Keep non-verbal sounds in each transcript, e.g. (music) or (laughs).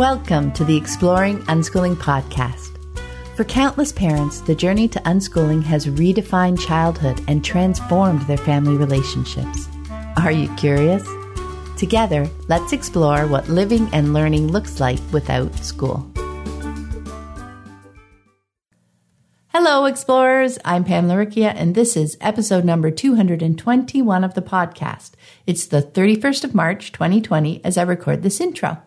Welcome to the Exploring Unschooling podcast. For countless parents, the journey to unschooling has redefined childhood and transformed their family relationships. Are you curious? Together, let's explore what living and learning looks like without school. Hello, explorers. I'm Pamela Laricchia, and this is episode number 221 of the podcast. It's the 31st of March, 2020, as I record this intro.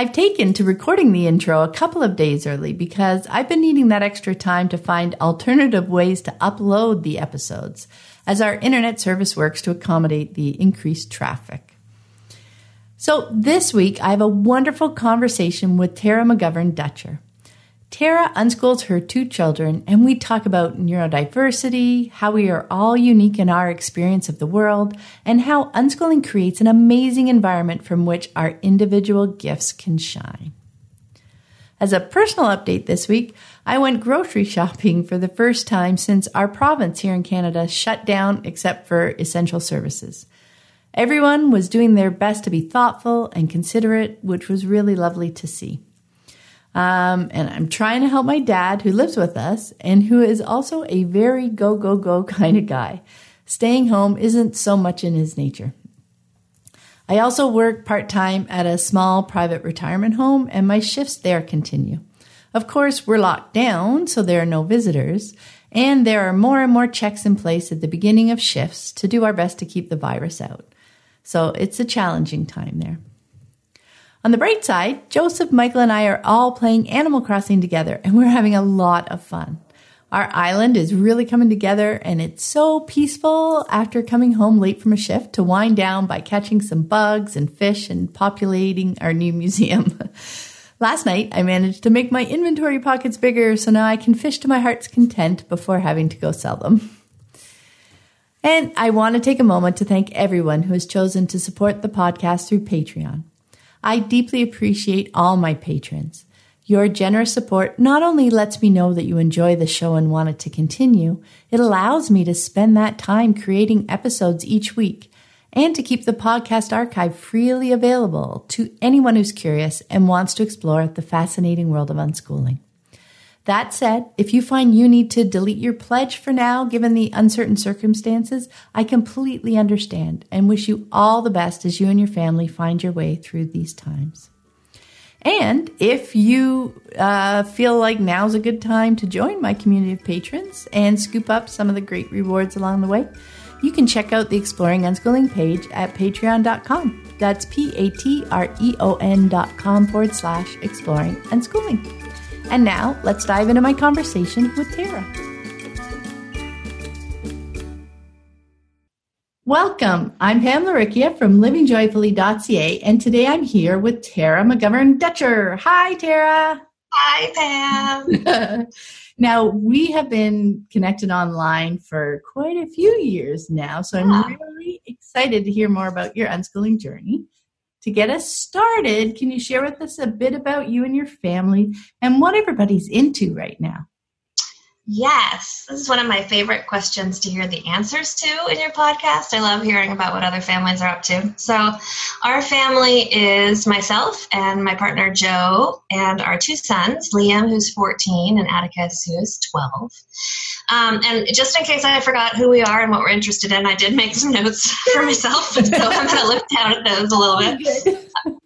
I've taken to recording the intro a couple of days early because I've been needing that extra time to find alternative ways to upload the episodes as our internet service works to accommodate the increased traffic. So this week I have a wonderful conversation with Tara McGovern Dutcher. Tara unschools her two children, and we talk about neurodiversity, how we are all unique in our experience of the world, and how unschooling creates an amazing environment from which our individual gifts can shine. As a personal update this week, I went grocery shopping for the first time since our province here in Canada shut down except for essential services. Everyone was doing their best to be thoughtful and considerate, which was really lovely to see. Um, and I'm trying to help my dad, who lives with us and who is also a very go, go, go (laughs) kind of guy. Staying home isn't so much in his nature. I also work part time at a small private retirement home, and my shifts there continue. Of course, we're locked down, so there are no visitors, and there are more and more checks in place at the beginning of shifts to do our best to keep the virus out. So it's a challenging time there. On the bright side, Joseph, Michael, and I are all playing Animal Crossing together, and we're having a lot of fun. Our island is really coming together, and it's so peaceful after coming home late from a shift to wind down by catching some bugs and fish and populating our new museum. (laughs) Last night, I managed to make my inventory pockets bigger, so now I can fish to my heart's content before having to go sell them. And I want to take a moment to thank everyone who has chosen to support the podcast through Patreon. I deeply appreciate all my patrons. Your generous support not only lets me know that you enjoy the show and want it to continue, it allows me to spend that time creating episodes each week and to keep the podcast archive freely available to anyone who's curious and wants to explore the fascinating world of unschooling. That said, if you find you need to delete your pledge for now, given the uncertain circumstances, I completely understand and wish you all the best as you and your family find your way through these times. And if you uh, feel like now's a good time to join my community of patrons and scoop up some of the great rewards along the way, you can check out the Exploring Unschooling page at patreon.com. That's P A T R E O N dot com forward slash exploring unschooling. And now let's dive into my conversation with Tara. Welcome. I'm Pam Laricchia from livingjoyfully.ca, and today I'm here with Tara McGovern Dutcher. Hi, Tara. Hi, Pam. (laughs) now, we have been connected online for quite a few years now, so I'm really excited to hear more about your unschooling journey. To get us started, can you share with us a bit about you and your family and what everybody's into right now? Yes, this is one of my favorite questions to hear the answers to in your podcast. I love hearing about what other families are up to. So, our family is myself and my partner Joe, and our two sons, Liam, who's 14, and Atticus, who's 12. Um, and just in case I forgot who we are and what we're interested in, I did make some notes (laughs) for myself, so I'm going to look down at those a little bit. (laughs)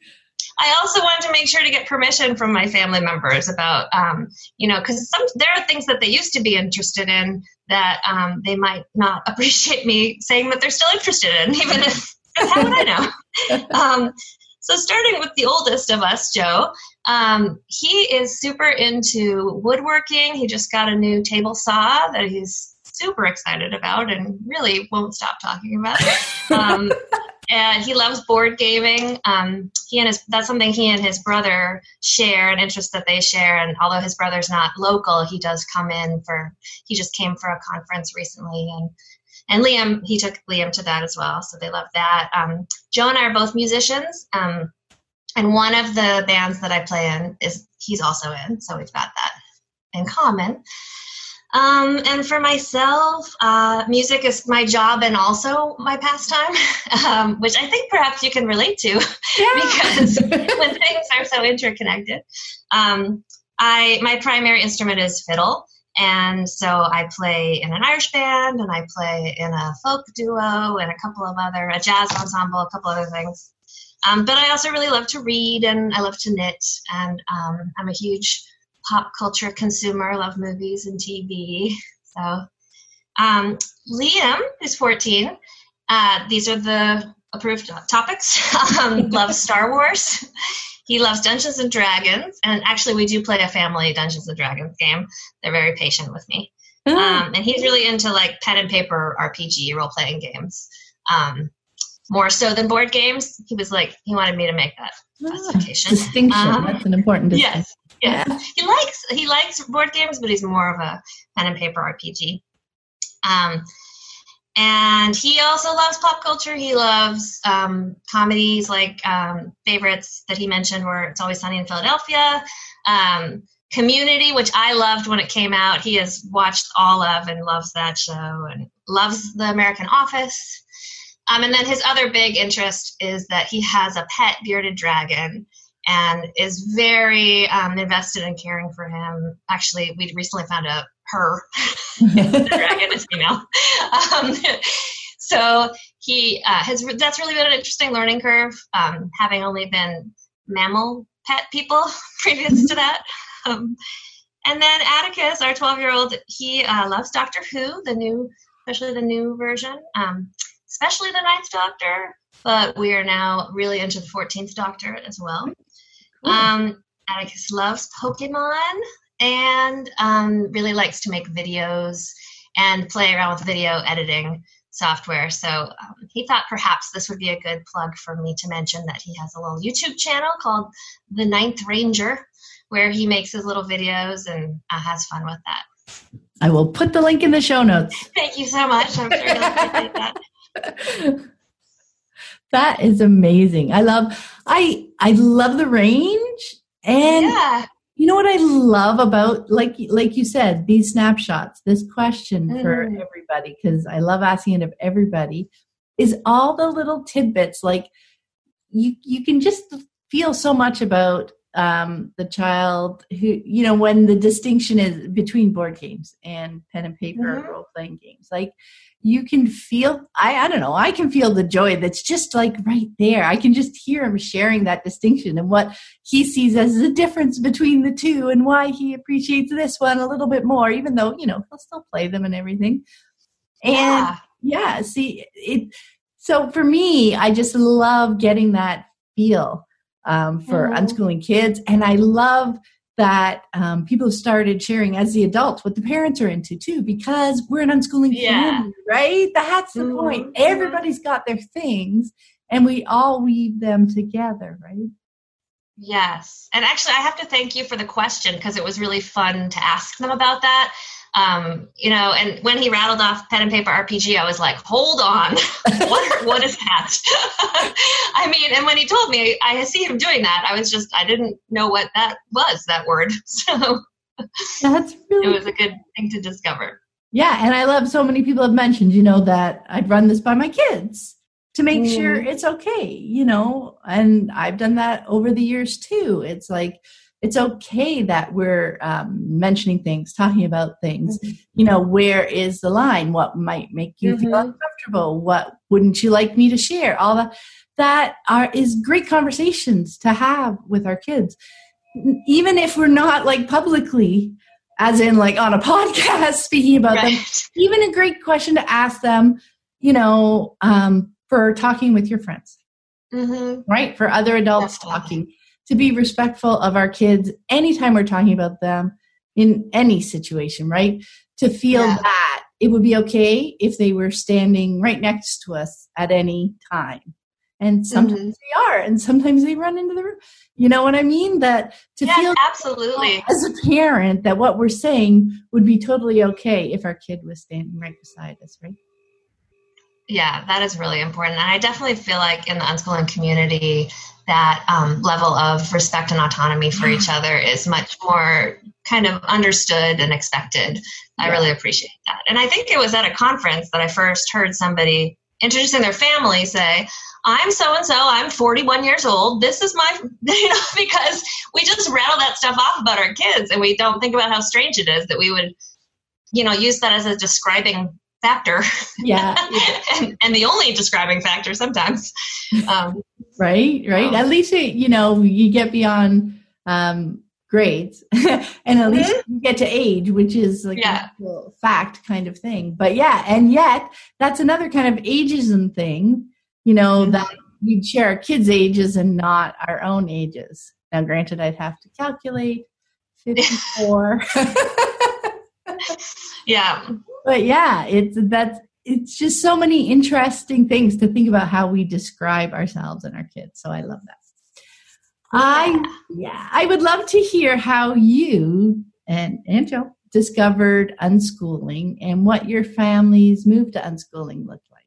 I also wanted to make sure to get permission from my family members about, um, you know, because some there are things that they used to be interested in that um, they might not (laughs) appreciate me saying that they're still interested in, even if how would I know? (laughs) um, so starting with the oldest of us, Joe, um, he is super into woodworking. He just got a new table saw that he's super excited about and really won't stop talking about. (laughs) And he loves board gaming. Um, he and his that's something he and his brother share, an interest that they share. And although his brother's not local, he does come in for. He just came for a conference recently, and and Liam he took Liam to that as well, so they love that. Um, Joe and I are both musicians, um, and one of the bands that I play in is he's also in, so we've got that in common. Um, and for myself, uh, music is my job and also my pastime, (laughs) um, which I think perhaps you can relate to (laughs) yeah. because (laughs) when things are so interconnected. Um, I my primary instrument is fiddle, and so I play in an Irish band, and I play in a folk duo, and a couple of other a jazz ensemble, a couple of other things. Um, but I also really love to read, and I love to knit, and um, I'm a huge pop culture consumer, love movies and TV. So, um, Liam, who's 14, uh, these are the approved topics. (laughs) um, loves Star Wars. He loves Dungeons and Dragons, and actually, we do play a family Dungeons and Dragons game. They're very patient with me, mm. um, and he's really into like pen and paper RPG role playing games, um, more so than board games. He was like, he wanted me to make that ah. Distinction. Um, That's an important distinction. Yes, yeah. He likes he likes board games, but he's more of a pen and paper RPG. Um, and he also loves pop culture. He loves um, comedies like um, favorites that he mentioned were It's Always Sunny in Philadelphia, um, Community, which I loved when it came out. He has watched all of and loves that show and loves The American Office. Um, and then his other big interest is that he has a pet bearded dragon and is very um, invested in caring for him. Actually, we recently found out her (laughs) dragon is female. Um, so he uh, has that's really been an interesting learning curve, um, having only been mammal pet people (laughs) previous to that. Um, and then Atticus, our 12 year old, he uh, loves Doctor Who, the new, especially the new version, um, especially the Ninth Doctor. But we are now really into the 14th Doctor as well. Um, Atticus loves Pokemon and um, really likes to make videos and play around with video editing software. So um, he thought perhaps this would be a good plug for me to mention that he has a little YouTube channel called The Ninth Ranger, where he makes his little videos and uh, has fun with that. I will put the link in the show notes. Thank you so much. I'm sure you'll appreciate that. (laughs) that is amazing. I love I I love the range and yeah. you know what I love about like like you said these snapshots this question mm. for everybody cuz I love asking it of everybody is all the little tidbits like you you can just feel so much about um, the child who you know when the distinction is between board games and pen and paper mm-hmm. role playing games like you can feel I, I don't know i can feel the joy that's just like right there. I can just hear him sharing that distinction and what he sees as the difference between the two and why he appreciates this one a little bit more even though you know he'll still play them and everything. And yeah, yeah see it so for me i just love getting that feel um, for mm-hmm. unschooling kids. And i love that um, people started sharing as the adults what the parents are into too because we're an unschooling yeah. family right? That's the mm-hmm. point. Everybody's got their things and we all weave them together right? Yes. And actually i have to thank you for the question because it was really fun to ask them about that um, you know, and when he rattled off pen and paper RPG, I was like, hold on, (laughs) what, what is that? (laughs) I mean, and when he told me, I see him doing that. I was just, I didn't know what that was, that word. (laughs) So that's really, it was a good thing to discover. Yeah. And I love so many people have mentioned, you know, that I'd run this by my kids to make mm. sure it's okay, you know, and I've done that over the years too. It's like, it's okay that we're um, mentioning things talking about things mm-hmm. you know where is the line what might make you mm-hmm. feel uncomfortable what wouldn't you like me to share all that that are is great conversations to have with our kids even if we're not like publicly as in like on a (laughs) podcast speaking about right. them even a great question to ask them you know um, for talking with your friends mm-hmm. right for other adults Definitely. talking to be respectful of our kids anytime we're talking about them in any situation, right? To feel yeah. that it would be okay if they were standing right next to us at any time. And sometimes mm-hmm. they are, and sometimes they run into the room. You know what I mean? That to yes, feel absolutely as a parent that what we're saying would be totally okay if our kid was standing right beside us, right? Yeah, that is really important. And I definitely feel like in the unschooling community, that um, level of respect and autonomy for each other is much more kind of understood and expected. I Yeah. really appreciate that. And I think it was at a conference that I first heard somebody introducing their family say, I'm so and so, I'm 41 years old. This is my, (laughs) you know, because we just rattle that stuff off about our kids and we don't think about how strange it is that we would, you know, use that as a describing factor Yeah. (laughs) and, and the only describing factor sometimes. Um, right right Wow. at least it, you know you get beyond um grades (laughs) and at least you get to age which is like Mm-hmm. Yeah. actual fact kind of thing but yeah and yet that's another kind of ageism thing you know Mhm. that we'd share our kids ages and not our own ages now granted i'd have to calculate (laughs) 54 yeah. But yeah it's that's it's just so many interesting things to think about how we describe ourselves and our kids so i love that i yeah i would love to hear how you and and joe discovered unschooling and what your family's move to unschooling looked like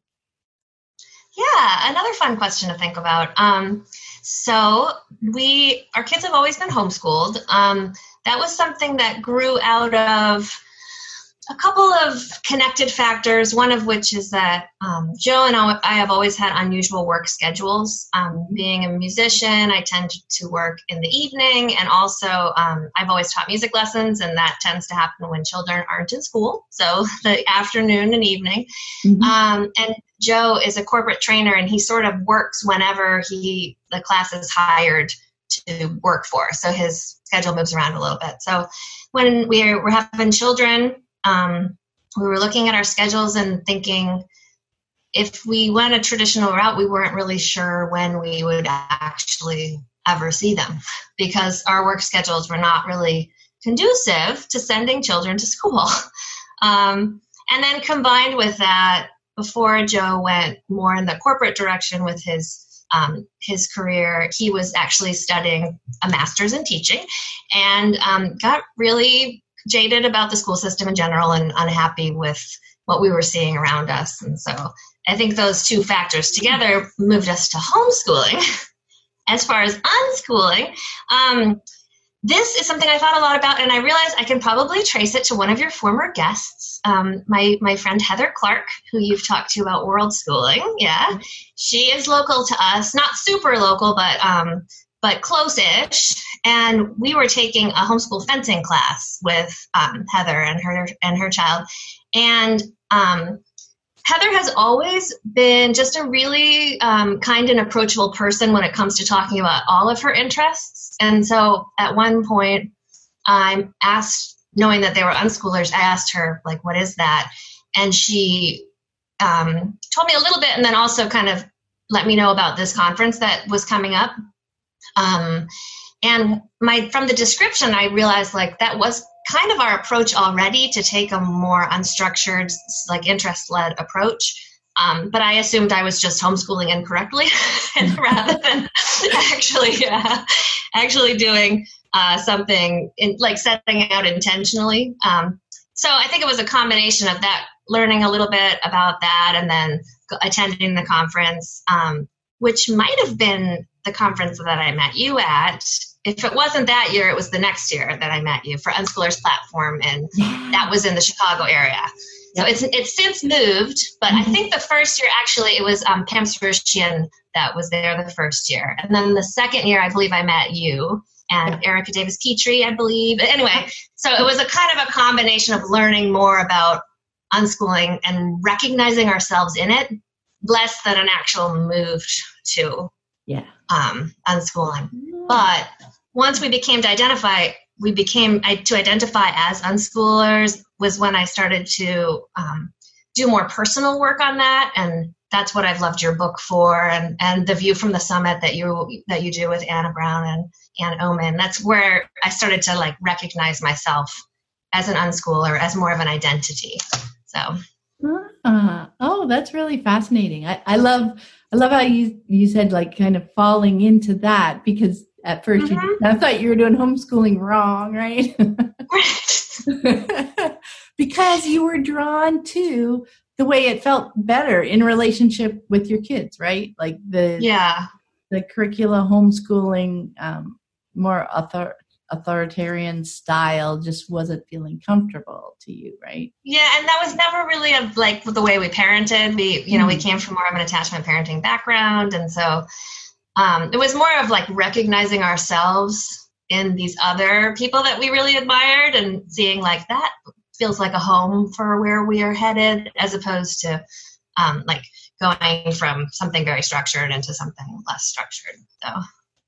Yeah, another fun question to think about. Um, so we, our kids have always been homeschooled. Um, that was something that grew out of a couple of connected factors. One of which is that um, Joe and I I have always had unusual work schedules. Um, being a musician, I tend to work in the evening, and also um, I've always taught music lessons, and that tends to happen when children aren't in school. So (laughs) the afternoon and evening. Mhm. Um, and Joe is a corporate trainer, and he sort of works whenever he the class is hired to work for. So his schedule moves around a little bit. So when we're we're having children, um, we were looking at our schedules and thinking if we went a traditional route, we weren't really sure when we would actually ever see them because our work schedules were not really conducive to sending children to school. (laughs) Um, and then combined with that, before Joe went more in the corporate direction with his um, his career, he was actually studying a master's in teaching, and um, got really jaded about the school system in general and unhappy with what we were seeing around us. And so I think those two factors together moved us to homeschooling. (laughs) as far as unschooling, um, this is something I thought a lot about, and I realized I can probably trace it to one of your former guests, um, my my friend Heather Clark, who you've talked to about world schooling. Yeah, she is local to us, not super local, but um, but close-ish. And we were taking a homeschool fencing class with um, Heather and her and her child, and um, Heather has always been just a really um, kind and approachable person when it comes to talking about all of her interests. And so at one point, I asked, knowing that they were unschoolers, I asked her, like, what is that? And she um, told me a little bit and then also kind of let me know about this conference that was coming up. Um, and my from the description, I realized like that was kind of our approach already to take a more unstructured, like interest led approach. Um, but I assumed I was just homeschooling incorrectly, (laughs) rather than (laughs) actually uh, actually doing uh, something in, like setting out intentionally. Um, so I think it was a combination of that, learning a little bit about that, and then attending the conference, um, which might have been the conference that I met you at. If it wasn't that year, it was the next year that I met you for Unschoolers Platform, and that was in the Chicago area. So it's it's since moved, but I Mhm. think the first year actually it was um, Pam Sorooshian that was there the first year, and then the second year I believe I met you and Erika Davis-Pitre, I believe. Anyway, so it was a kind of a combination of learning more about unschooling and recognizing ourselves in it, less than an actual move to yeah um, unschooling. But once we became to identify, we became I, to identify as unschoolers was when I started to um, do more personal work on that, and that's what I've loved your book for, and and the view from the summit that you that you do with Anna Brown and Ann Oman. That's where I started to like recognize myself as an unschooler, as more of an identity. So Ah, oh, that's really fascinating. I, I love I love how you you said like kind of falling into that because at 1st Mhm. you I thought you were doing homeschooling wrong, right? (laughs) because you were drawn to the way it felt better in relationship with your kids, right? Like the yeah, the curricula homeschooling um, more author authoritarian style just wasn't feeling comfortable to you, right? Yeah, and that was never really a, like the way we parented. We, you know, mm we came from more of an attachment parenting background, and so um, it was more of like recognizing ourselves in these other people that we really admired and seeing like that feels like a home for where we are headed, as opposed to um, like going from something very structured into something less structured. So.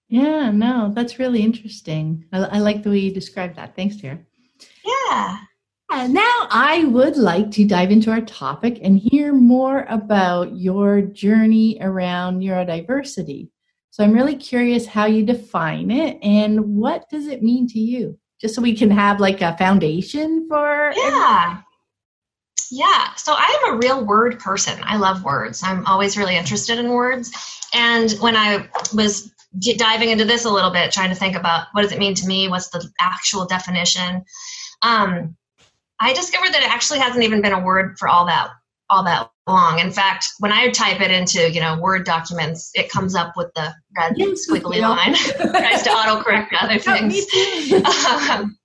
Yeah, no, that's really interesting. I, I like the way you described that. Thanks, Tara. Yeah. Uh, now, I would like to dive into our topic and hear more about your journey around neurodiversity. So, I'm really curious how you define it and what does it mean to you? Just so we can have like a foundation for. Yeah. Everything. Yeah. So, I am a real word person. I love words. I'm always really interested in words. And when I was diving into this a little bit, trying to think about what does it mean to me? What's the actual definition? Um, I discovered that it actually hasn't even been a word for all that all that long. In fact, when I type it into you know Word documents, it comes up with the red yes, squiggly line, (laughs) tries to autocorrect other (laughs) things. um,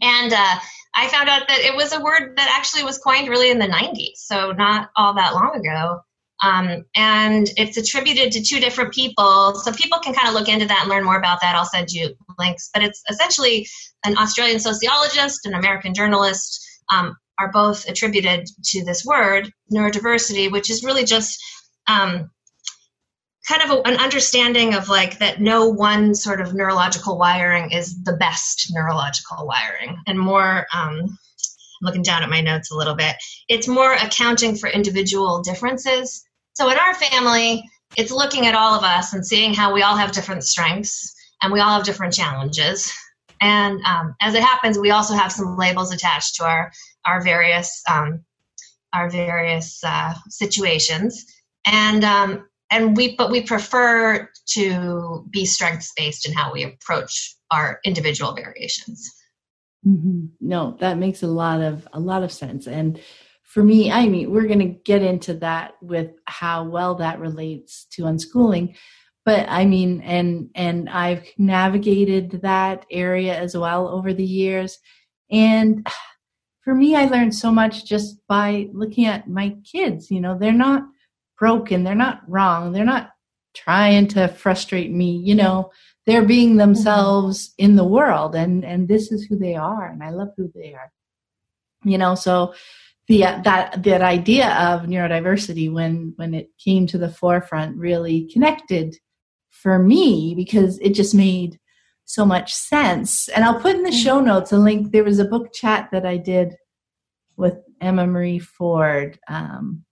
and uh, I found out that it was a word that actually was coined really in the 90s, so not all that long ago. Um, and it's attributed to two different people. So people can kind of look into that and learn more about that. I'll send you links. But it's essentially an Australian sociologist, an American journalist, um, are both attributed to this word, neurodiversity, which is really just um, kind of a, an understanding of like that no one sort of neurological wiring is the best neurological wiring, and more. Um, looking down at my notes a little bit. It's more accounting for individual differences. So in our family, it's looking at all of us and seeing how we all have different strengths and we all have different challenges. And um, as it happens, we also have some labels attached to our our various um, our various uh, situations, and um, and we but we prefer to be strengths based in how we approach our individual variations. Mm-hmm. No, that makes a lot of a lot of sense. And for me, I mean, we're going to get into that with how well that relates to unschooling. But I mean, and and I've navigated that area as well over the years. And for me, I learned so much just by looking at my kids. You know, they're not broken, they're not wrong, they're not trying to frustrate me. You know, they're being mm-hmm. themselves mm-hmm. in the world and and this is who they are and i love who they are you know so the that that idea of neurodiversity when when it came to the forefront really connected for me because it just made so much sense and i'll put in the mm-hmm. show notes a link there was a book chat that i did with emma marie ford um,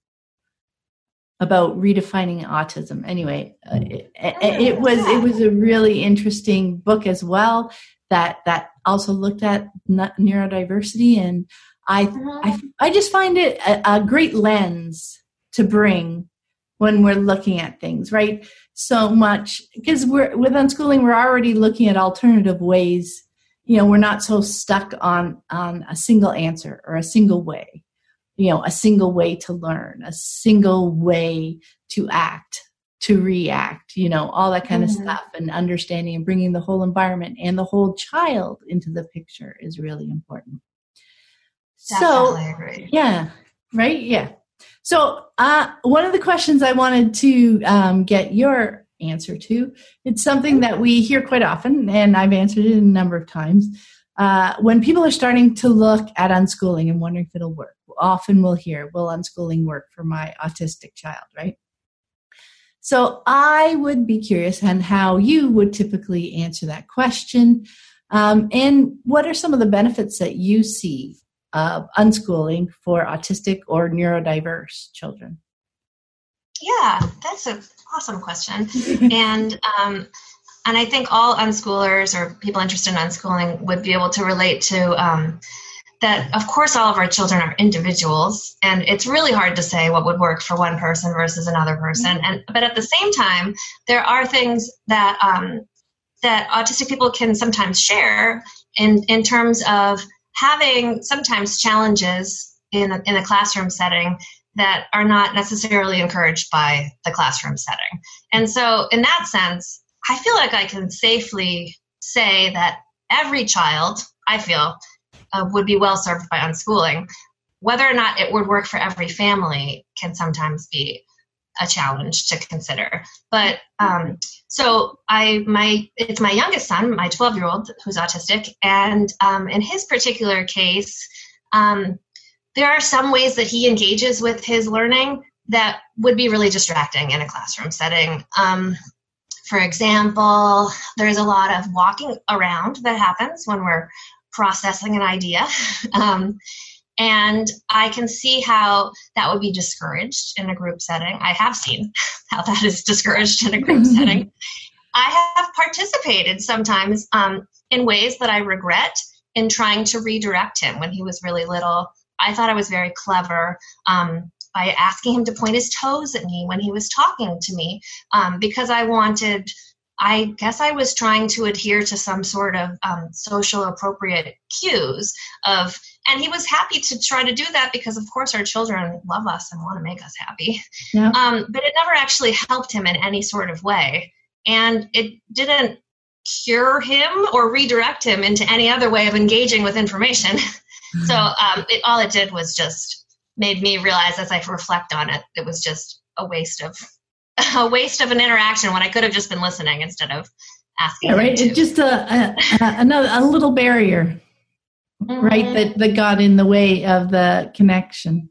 about redefining autism. Anyway, uh, it, it, was it was a really interesting book as well that that also looked at neurodiversity, and I. I, I just find it a, a great lens to bring when we're looking at things, right? So much because we're with unschooling, we're already looking at alternative ways. You know, we're not so stuck on on a single answer or a single way you know a single way to learn a single way to act to react you know all that kind mm-hmm. of stuff. And understanding and bringing the whole environment and the whole child into the picture is really important. Definitely so yeah right? Yeah. So uh, one of the questions i wanted to um, get your answer to it's something that we hear quite often and i've answered it a number of times uh, when people are starting to look at unschooling and wondering if it'll work often we'll hear, will unschooling work for my autistic child, right? So I would be curious on how you would typically answer that question. Um, and what are some of the benefits that you see of unschooling for autistic or neurodiverse children? Yeah, that's an awesome question. (laughs) and um, and I think all unschoolers or people interested in unschooling would be able to relate to um, that of course all of our children are individuals and it's really hard to say what would work for one person versus another person. And but at the same time there are things that um, that autistic people can sometimes share in in terms of having sometimes challenges in a, in a classroom setting that are not necessarily encouraged by the classroom setting. And so in that sense i feel like i can safely say that every child, I feel, uh, would be well served by unschooling. Whether or not it would work for every family can sometimes be a challenge to consider. But um, so I, my, it's my youngest son, my 12 year old, who's autistic, and um, in his particular case, um, there are some ways that he engages with his learning that would be really distracting in a classroom setting. For example, there's a lot of walking around that happens when we're processing an idea. (laughs) Um, and I can see how that would be discouraged in a group setting. I have seen (laughs) how that is discouraged in a group (laughs) setting. I have participated sometimes um, in ways that I regret in trying to redirect him when he was really little. I thought I was very clever um, by asking him to point his toes at me when he was talking to me um, because I wanted I guess I was trying to adhere to some sort of um, social appropriate cues of, and he was happy to try to do that because, of course, our children love us and want to make us happy. Yeah. Um, but it never actually helped him in any sort of way, and it didn't cure him or redirect him into any other way of engaging with information. (laughs) so um, it, all it did was just made me realize, as I reflect on it, it was just a waste of (laughs) a waste of an interaction when I could have just been listening instead of asking. Yeah, right. It's just a, a, another a little barrier, mm-hmm. right? That that got in the way of the connection.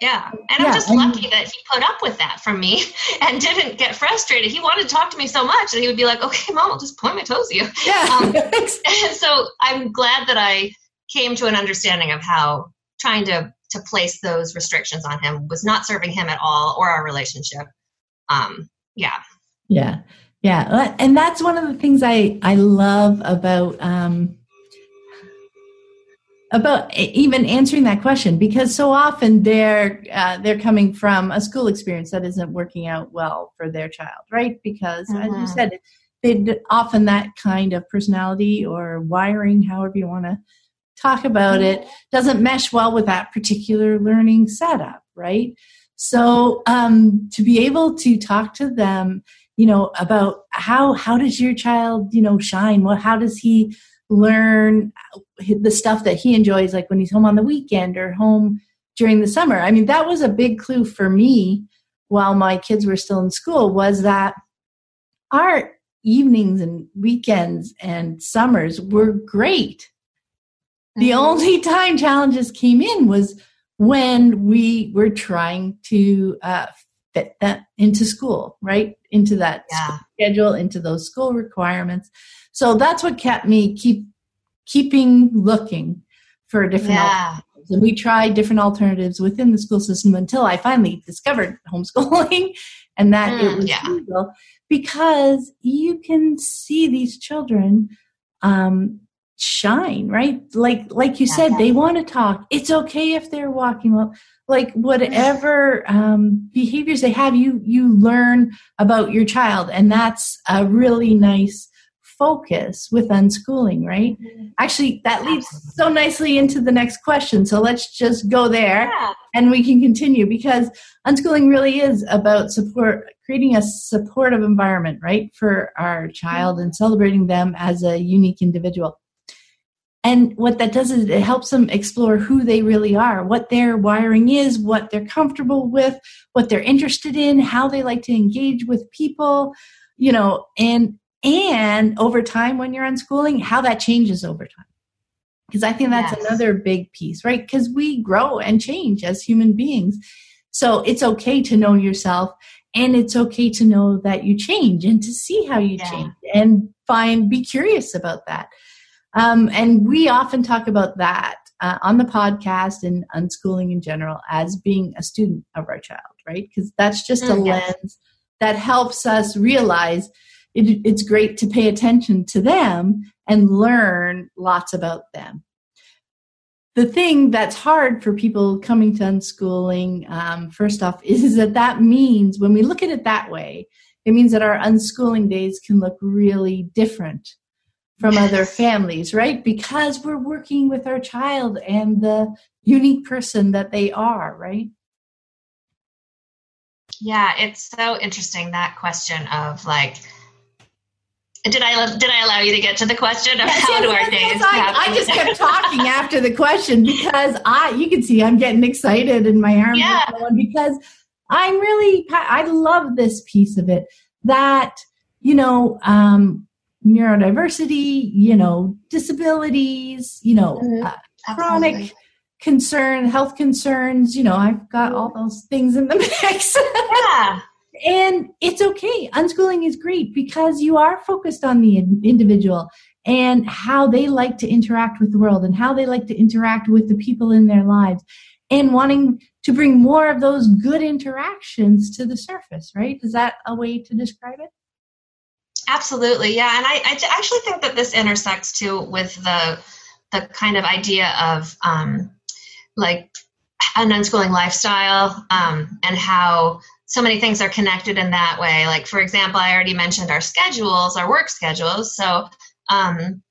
Yeah, and yeah, I'm just and lucky that he put up with that from me (laughs) and didn't get frustrated. He wanted to talk to me so much that he would be like, "Okay, mom, I'll just point my toes at you." Yeah. Um, (laughs) so I'm glad that I came to an understanding of how trying to to place those restrictions on him was not serving him at all or our relationship um, yeah yeah yeah and that's one of the things i i love about um about even answering that question because so often they're uh, they're coming from a school experience that isn't working out well for their child right because mm-hmm. as you mm-hmm. said they often that kind of personality or wiring however you want to talk about it doesn't mesh well with that particular learning setup right so um, to be able to talk to them, you know, about how how does your child, you know, shine? What how does he learn the stuff that he enjoys, like when he's home on the weekend or home during the summer? I mean, that was a big clue for me while my kids were still in school. Was that our evenings and weekends and summers were great. The mm-hmm. only (laughs) time challenges came in was when we were trying to uh, fit that into school, right? Into that yeah. schedule, into those school requirements. So that's what kept me keep keeping looking for different yeah. alternatives. And we tried different alternatives within the school system until I finally discovered homeschooling (laughs) and that mm, it was yeah. legal because you can see these children um, shine right? Like like you said they want to talk. It's okay if they're walking well like whatever um, behaviors they have you you learn about your child and that's a really nice focus with unschooling right? Mm-hmm. actually that leads so nicely into the next question so let's just go there yeah. and we can continue because unschooling really is about support creating a supportive environment right for our child and celebrating them as a unique individual and what that does is it helps them explore who they really are, what their wiring is, what they're comfortable with, what they're interested in, how they like to engage with people, you know, and and over time when you're unschooling, how that changes over time. Because I think that's yes. another big piece, right? Because we grow and change as human beings. So it's okay to know yourself and it's okay to know that you change and to see how you yeah. change and find be curious about that um, and we often talk about that uh, on the podcast and unschooling in general as being a student of our child, right? Because that's just a mm, lens that helps us realize it, it's great to pay attention to them and learn lots about them. The thing that's hard for people coming to unschooling, um, first off, (laughs) is that that means when we look at it that way, it means that our unschooling days can look really different from other families, right? Because we're working with our child and the unique person that they are, right? Yeah, it's so interesting that question of like, did I did I allow you to get to the question of yes, how yes, do our days? Yes, I, I, just kept talking after the question because I you can see I'm getting excited and my arms yeah. are going because I'm really I love this piece of it that you know um, neurodiversity, you know disabilities, you know mm-hmm. uh, chronic concern, health concerns. You know I've got all those things in the (laughs) mix. yeah and it's okay. Unschooling is great because you are focused on the individual and how they like to interact with the world and how they like to interact with the people in their lives and wanting to bring more of those good interactions to the surface, right? Is that a way to describe it? Absolutely, yeah. And I, I actually think that this intersects too with the the kind of idea of um, like an unschooling lifestyle um, and how so many things are connected in that way. Like, for example, I already mentioned our schedules, our work schedules. So, um,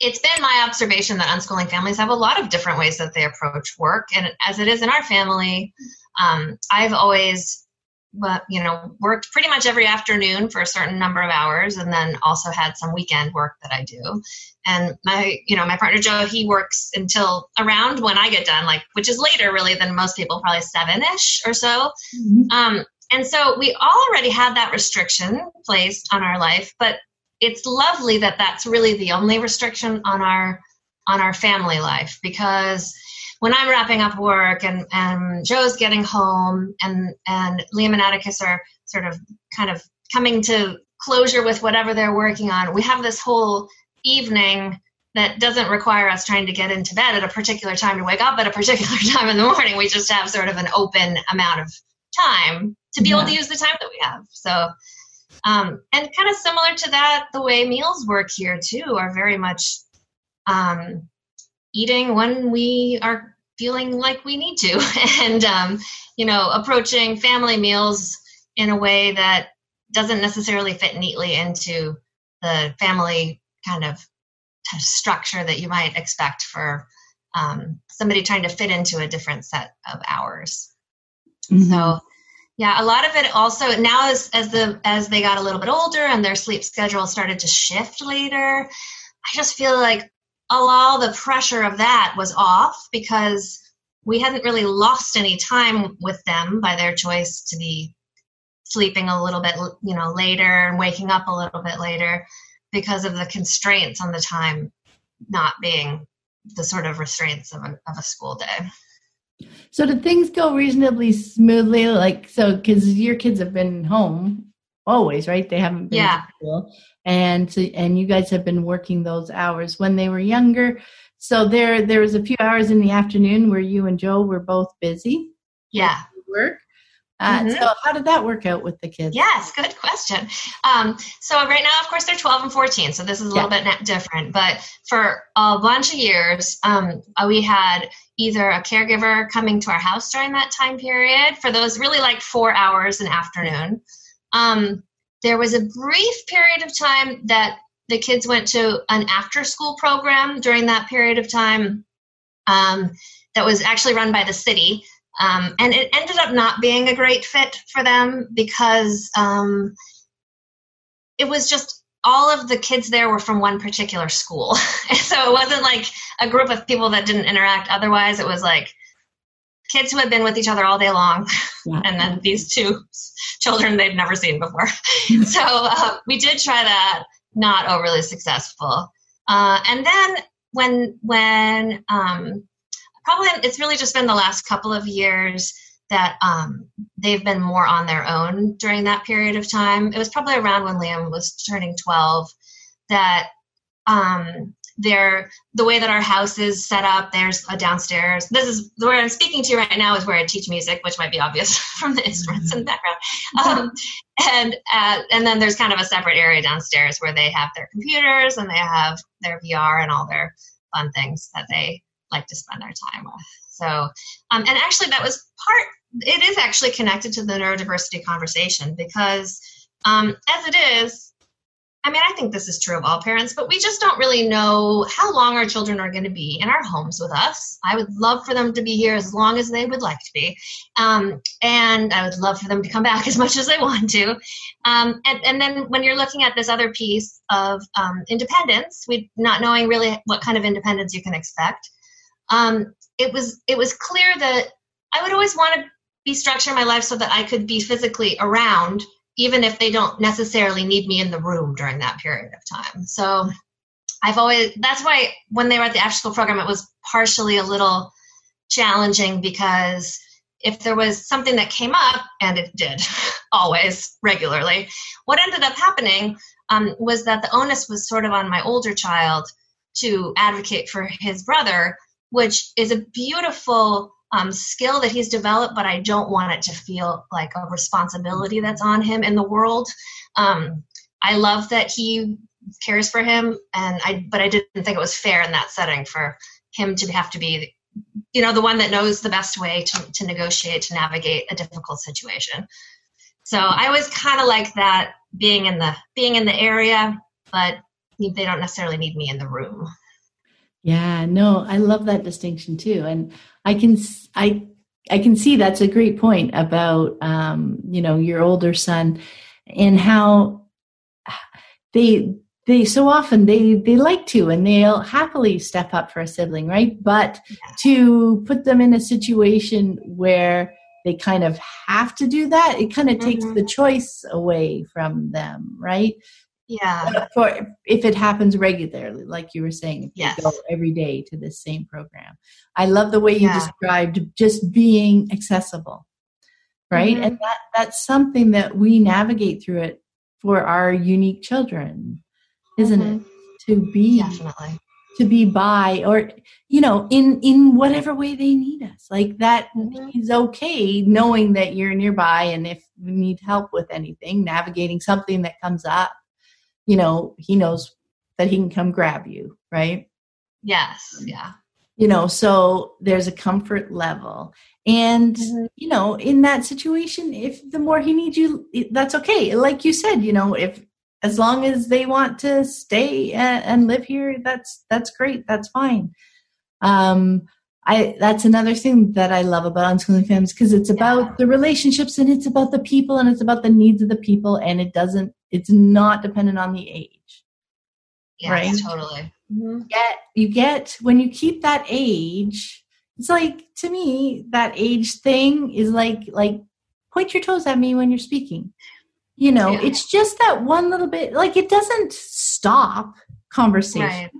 it's been my observation that unschooling families have a lot of different ways that they approach work. And as it is in our family, um, I've always, well, you know, worked pretty much every afternoon for a certain number of hours and then also had some weekend work that I do. And my, you know, my partner Joe, he works until around when I get done, like, which is later really than most people, probably seven ish or so. Mm-hmm. Um, and so we already had that restriction placed on our life, but it's lovely that that's really the only restriction on our on our family life because when I'm wrapping up work and, and Joe's getting home and, and Liam and Atticus are sort of kind of coming to closure with whatever they're working on, we have this whole evening that doesn't require us trying to get into bed at a particular time to wake up at a particular (laughs) time in the morning. We just have sort of an open amount of time to be yeah. able to use the time that we have. So, um, and kind of similar to that, the way meals work here too are very much um, eating when we are feeling like we need to, (laughs) and um, you know, approaching family meals in a way that doesn't necessarily fit neatly into the family kind of structure that you might expect for um, somebody trying to fit into a different set of hours. Mm-hmm. So yeah, a lot of it also now as as the as they got a little bit older and their sleep schedule started to shift later, I just feel like all the pressure of that was off because we hadn't really lost any time with them by their choice to be sleeping a little bit you know later and waking up a little bit later because of the constraints on the time not being the sort of restraints of a, of a school day. So did things go reasonably smoothly? Like so, because your kids have been home always, right? They haven't been yeah. to school, and so, and you guys have been working those hours when they were younger. So there, there was a few hours in the afternoon where you and Joe were both busy. Yeah, work. Uh, mm-hmm. So, how did that work out with the kids? Yes, good question. Um, so, right now, of course, they're 12 and 14, so this is a little yeah. bit different. But for a bunch of years, um, uh, we had either a caregiver coming to our house during that time period for those really like four hours an afternoon. Um, there was a brief period of time that the kids went to an after school program during that period of time um, that was actually run by the city. Um, and it ended up not being a great fit for them because um, it was just all of the kids there were from one particular school. (laughs) so it wasn't like a group of people that didn't interact otherwise. It was like kids who had been with each other all day long, yeah. and then these two children they've never seen before. (laughs) so uh, we did try that, not overly successful. Uh, and then when when um, probably it's really just been the last couple of years that um, they've been more on their own during that period of time. It was probably around when Liam was turning 12 that um, the way that our house is set up, there's a downstairs. This is where I'm speaking to you right now is where I teach music, which might be obvious (laughs) from the instruments in the background. Um, and uh, and then there's kind of a separate area downstairs where they have their computers and they have their VR and all their fun things that they like to spend their time with. So, um, and actually, that was part. It is actually connected to the neurodiversity conversation because, um, as it is, I mean, I think this is true of all parents, but we just don't really know how long our children are going to be in our homes with us. I would love for them to be here as long as they would like to be. Um, and I would love for them to come back (laughs) as much as they want to. Um, and, and, then when you're looking at this other piece of um, independence, we not knowing really what kind of independence you can expect, um, it was it was clear that I would always want to be structuring my life so that I could be physically around even if they don't necessarily need me in the room during that period of time. So I've always, that's why when they were at the after school program, it was partially a little challenging because if there was something that came up, and it did (laughs) always regularly, what ended up happening um, was that the onus was sort of on my older child to advocate for his brother, which is a beautiful um, skill that he's developed, but I don't want it to feel like a responsibility that's on him in the world. Um, I love that he cares for him, and I but I didn't think it was fair in that setting for him to have to be, you know, the one that knows the best way to, to negotiate to navigate a difficult situation. So I was kind of like that, being in the being in the area, but they don't necessarily need me in the room. Yeah, no, I love that distinction too, and I can I I can see that's a great point about um, you know your older son and how (sighs) they they so often they they like to and they'll happily step up for a sibling, right? But to put them in a situation where they kind of have to do that, it kind of mm-hmm. takes the choice away from them, right? Yeah. For if it happens regularly, like you were saying, if yes. you go every day to this same program. I love the way you yeah. described just being accessible. Right. Mm-hmm. And that that's something that we navigate through it for our unique children, isn't mm-hmm. it? To be definitely to be by or you know in in whatever way they need us like that mm-hmm. is okay knowing that you're nearby and if you need help with anything navigating something that comes up you know, he knows that he can come grab you, right? Yes, yeah. You know, so there's a comfort level. And, mm-hmm. you know, in that situation, if the more he needs you, that's okay. Like you said, you know, if as long as they want to stay and, and live here, that's that's great. That's fine. Um, I that's another thing that I love about unschooling families because it's about yeah. the relationships and it's about the people and it's about the needs of the people and it doesn't it's not dependent on the age. Yes, right? Totally. Mm-hmm. You get you get when you keep that age, it's like to me, that age thing is like like point your toes at me when you're speaking. You know, yeah. it's just that one little bit like it doesn't stop conversation. Right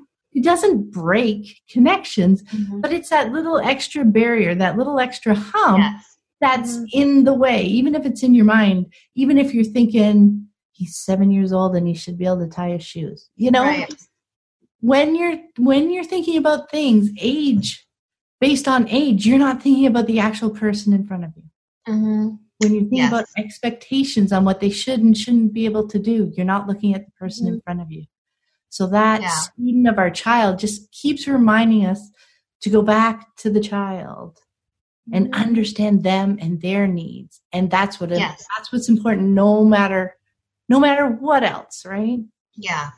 it doesn't break connections, mm-hmm. but it's that little extra barrier, that little extra hump yes. that's mm-hmm. in the way, even if it's in your mind, even if you're thinking he's seven years old and he should be able to tie his shoes. You know, right. when you're when you're thinking about things, age based on age, you're not thinking about the actual person in front of you. Mm-hmm. When you think yes. about expectations on what they should and shouldn't be able to do, you're not looking at the person in mm-hmm. front of you. So that yeah. student of our child just keeps reminding us to go back to the child and mm-hmm. understand them and their needs. And that's what it, yes. that's what's important no matter no matter what else, right? Yeah.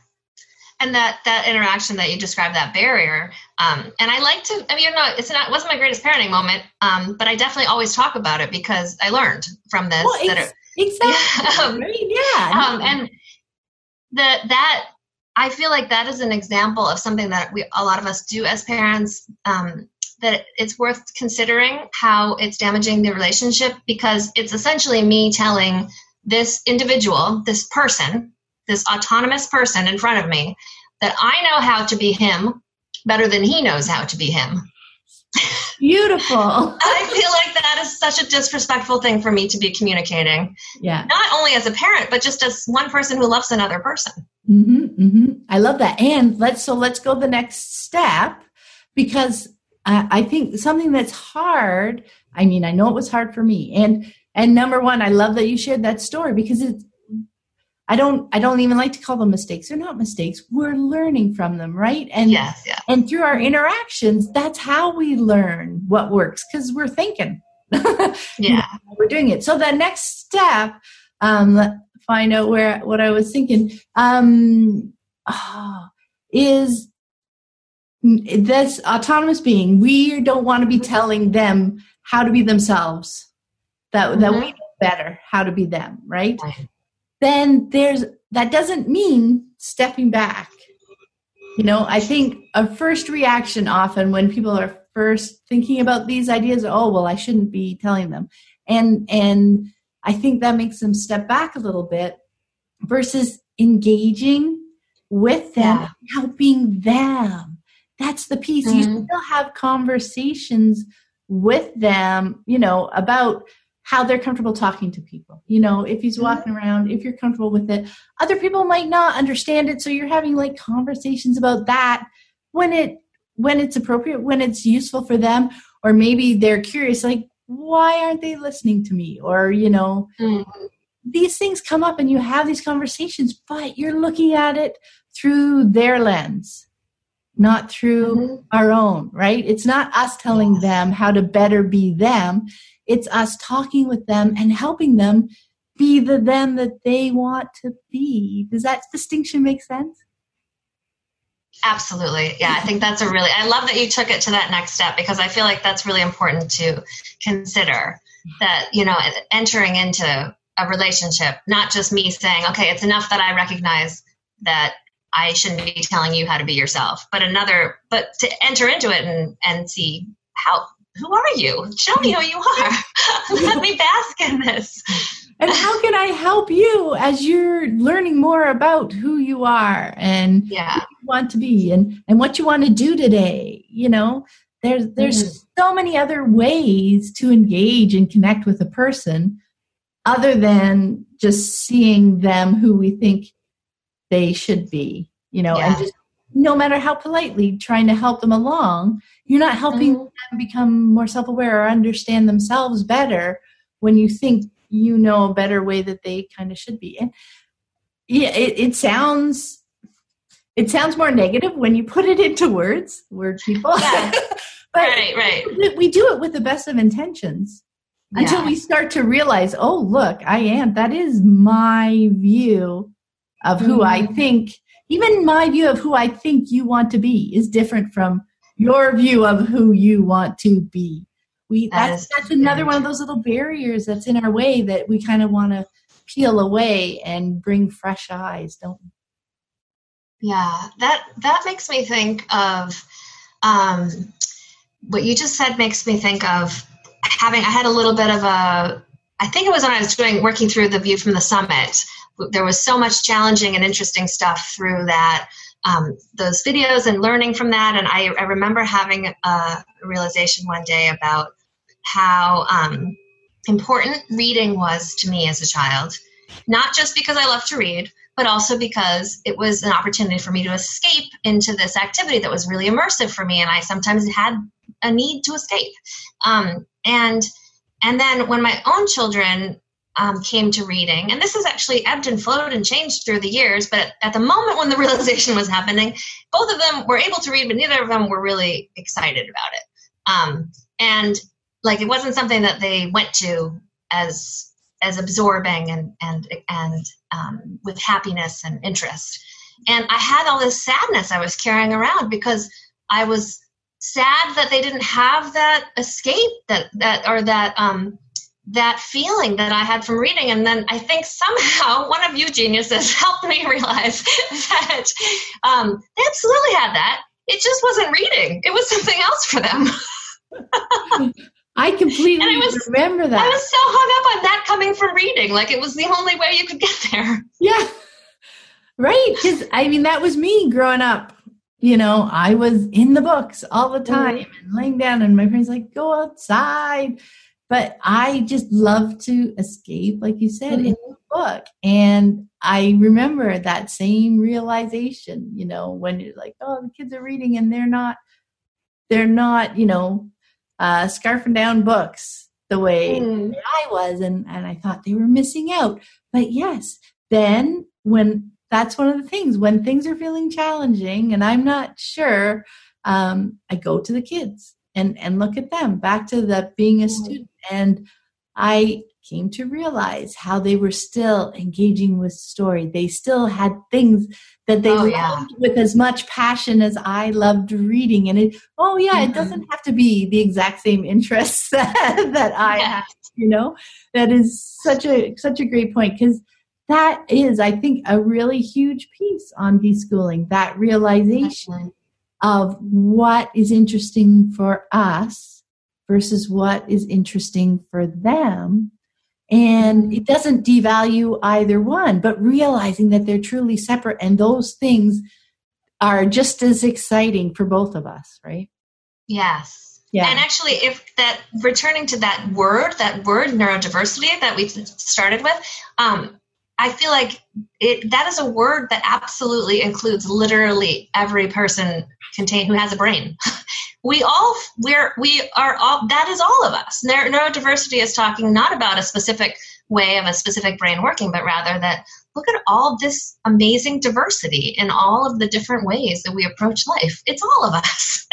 And that that interaction that you described, that barrier, um, and I like to. I mean, you know, it's not it wasn't my greatest parenting moment, um, but I definitely always talk about it because I learned from this. Well, that it, exactly. (laughs) Yeah. Um, yeah. Um, and the that I feel like that is an example of something that we a lot of us do as parents. Um, that it's worth considering how it's damaging the relationship because it's essentially me telling this individual, this person, this autonomous person in front of me, that I know how to be him better than he knows how to be him. Beautiful. (laughs) I feel like that is such a disrespectful thing for me to be communicating. Yeah. Not only as a parent, but just as one person who loves another person. Mm-hmm, mm-hmm. I love that. And let's so let's go the next step because uh, I think something that's hard. I mean, I know it was hard for me, and and number one, I love that you shared that story because it's I don't I don't even like to call them mistakes. They're not mistakes. We're learning from them, right? And yes, yeah. and through our interactions, that's how we learn what works because we're thinking. (laughs) yeah. we're doing it. So the next step um, find out where what I was thinking. Um, oh, is this autonomous being? We don't want to be telling them how to be themselves. That mm-hmm. that we know better how to be them, right? right? Then there's that doesn't mean stepping back. You know, I think a first reaction often when people are first thinking about these ideas, oh well, I shouldn't be telling them, and and I think that makes them step back a little bit versus engaging with them, yeah. helping them. That's the piece. Mm-hmm. You still have conversations with them, you know, about how they're comfortable talking to people. You know, if he's walking around, if you're comfortable with it, other people might not understand it. So you're having like conversations about that when it when it's appropriate, when it's useful for them, or maybe they're curious, like, why aren't they listening to me? Or, you know, mm-hmm. these things come up and you have these conversations, but you're looking at it through their lens, not through mm-hmm. our own, right? It's not us telling them how to better be them. It's us talking with them and helping them be the them that they want to be. Does that distinction make sense? Absolutely. Yeah, I think that's a really, I love that you took it to that next step because I feel like that's really important to consider that, you know, entering into a relationship, not just me saying, okay, it's enough that I recognize that I shouldn't be telling you how to be yourself, but another, but to enter into it and, and see how, who are you? Show me who you are. (laughs) Let me bask in this. And how can I help you as you're learning more about who you are and yeah. who you want to be and, and what you want to do today? You know, there's there's mm-hmm. so many other ways to engage and connect with a person other than just seeing them who we think they should be, you know, yeah. and just no matter how politely trying to help them along, you're not helping mm-hmm. them become more self aware or understand themselves better when you think you know a better way that they kind of should be. And yeah, it, it sounds it sounds more negative when you put it into words, word people. Yeah. (laughs) but right, right. We do it with the best of intentions yeah. until we start to realize, oh, look, I am. That is my view of who mm-hmm. I think, even my view of who I think you want to be is different from your view of who you want to be. We that that's that's another one of those little barriers that's in our way that we kind of want to peel away and bring fresh eyes, don't we? Yeah, that that makes me think of um, what you just said. Makes me think of having. I had a little bit of a. I think it was when I was doing working through the view from the summit there was so much challenging and interesting stuff through that um, those videos and learning from that. And i, I remember having a realization one day about how um, important reading was to me as a child. Not just because i love to read but also because it was an opportunity for me to escape into this activity that was really immersive for me. And i sometimes had a need to escape. Um, and and then when my own children um, came to reading, and this has actually ebbed and flowed and changed through the years, but at, the moment when the (laughs) realization was happening, both of them were able to read, but neither of them were really excited about it. Um, and like it wasn't something that they went to as as absorbing and and and um, with happiness and interest. And I had all this sadness I was carrying around because I was sad that they didn't have that escape that that or that um, that feeling that I had from reading. And then I think somehow (laughs) one of you geniuses (laughs) helped me realize (laughs) that um, they absolutely had that. It just wasn't reading, it was something else for them. I completely was, remember that. I was so hung up on that coming from reading. Like it was the only way you could get there. Yeah. Right. Because I mean, that was me growing up. You know, I was in the books all the mm-hmm. time and laying down, and my friends like, go outside but I just love to escape, like you said, mm-hmm. in the book. And I remember that same realization, you know, when you're like, oh, the kids are reading and they're not, they're not, you know, uh, scarfing down books the way mm. I was. And, and I thought they were missing out. But yes, then when that's one of the things, when things are feeling challenging and I'm not sure, um, I go to the kids and and look at them back to the being a student and i came to realize how they were still engaging with story. They still had things that they oh, loved yeah. with as much passion as I loved reading. And it, oh yeah, mm-hmm. it doesn't have to be the exact same (laughs) interests that, that I yeah. have, you know? That is such a such a great point because that is, I think, a really huge piece on deschooling, that realization of what is interesting for us versus what is interesting for them and it doesn't devalue either one, but realizing that they're truly separate and those things are just as exciting for both of us, right? Yes. Yeah. And actually, if that returning to that word, that word neurodiversity that we started with, um, I feel like it that is a word that absolutely includes literally every person contain who has a brain. (laughs) we all we're we are all that is all of us. Neurodiversity is talking not about a specific way of a specific brain working, but rather that look at all this amazing diversity in all of the different ways that we approach life. It's all of us.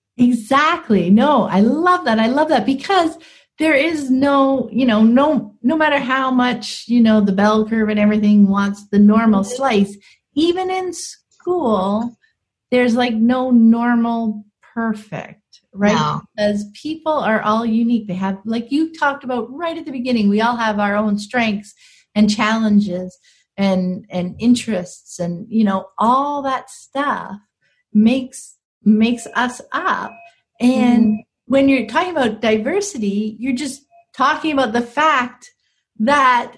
(laughs) exactly. No, I love that. I love that because there is no, you know, no no matter how much, you know, the bell curve and everything wants the normal slice, even in school, there's like no normal perfect, right? No. Because people are all unique. They have, like you talked about right at the beginning, we all have our own strengths and challenges and and interests and you know all that stuff makes makes us up and mm. when you're talking about diversity you're just talking about the fact that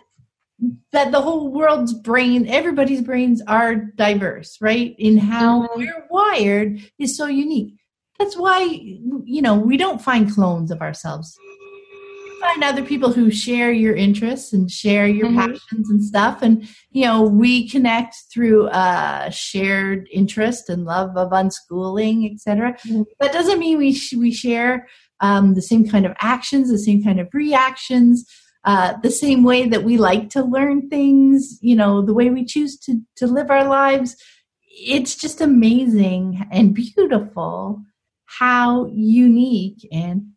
that the whole world's brain, everybody's brains are diverse, right? In how mm-hmm. we're wired is so unique. That's why, you know, we don't find clones of ourselves. We find other people who share your interests and share your mm-hmm. passions and stuff. And, you know, we connect through a shared interest and love of unschooling, etc. Mm-hmm. That doesn't mean we, sh- we share um, the same kind of actions, the same kind of reactions uh, the same way that we like to learn things, you know, the way we choose to, to live our lives. It's just amazing and beautiful how unique and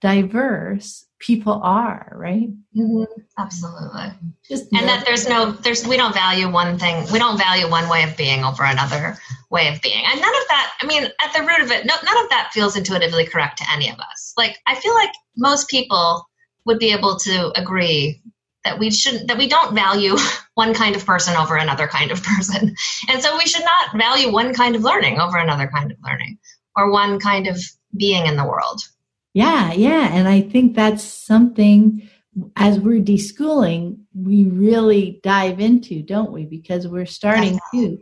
diverse people are, right? Mm-hmm. Absolutely. Just and that there's no, there's, we don't value one thing. We don't value one way of being over another way of being. And none of that, I mean, at the root of it, no, none of that feels intuitively correct to any of us. Like, I feel like most people would be able to agree that we shouldn't that we don't value (laughs) one kind of person over another kind of person. And so we should not value one kind of learning over another kind of learning or one kind of being in the world. Yeah yeah. And i think that's something as we're deschooling we really dive into don't we? Because we're starting to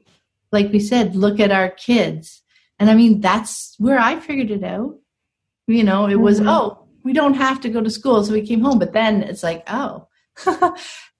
like we said look at our kids. And i mean that's where i figured it out. You know it was mm-hmm. oh we don't have to go to school. So we came home. But then it's like, oh, (laughs)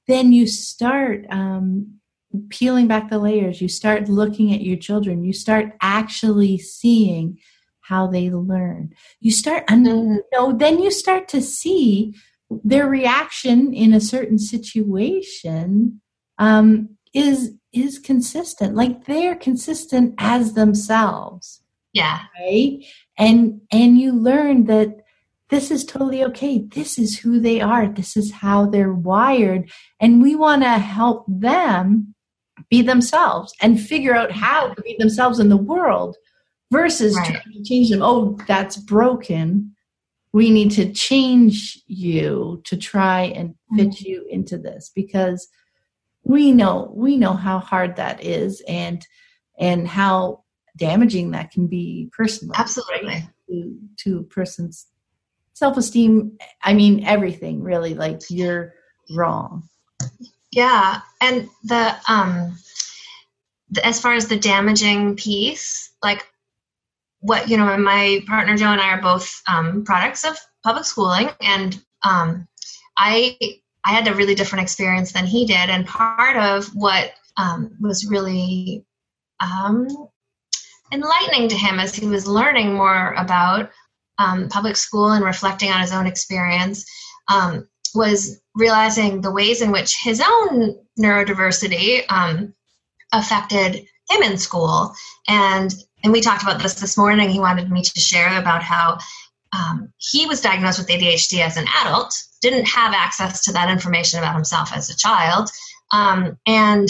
then you start um, peeling back the layers. You start looking at your children. You start actually seeing how they learn. You start, mm-hmm. you know, then you start to see their reaction in a certain situation um, is is consistent. Like they're consistent as themselves. Yeah. Right. And and you learn that this is totally okay. This is who they are. This is how they're wired. And we want to help them be themselves and figure out how to be themselves in the world versus right. trying to change them. Oh, that's broken. We need to change you to try and fit mm-hmm. you into this because we know we know how hard that is and and how damaging that can be personally absolutely right? to, to a person's self esteem, I mean, everything really, like you're wrong. Yeah. And the, um, the, as far as the damaging piece, like what, you know, my partner Joe and I are both um, products of public schooling. And um, I, I had a really different experience than he did. And part of what um, was really um, enlightening to him as he was learning more about um, public school and reflecting on his own experience um, was realizing the ways in which his own neurodiversity um, affected him in school and and we talked about this this morning he wanted me to share about how um, he was diagnosed with ADHD as an adult, didn't have access to that information about himself as a child. Um, and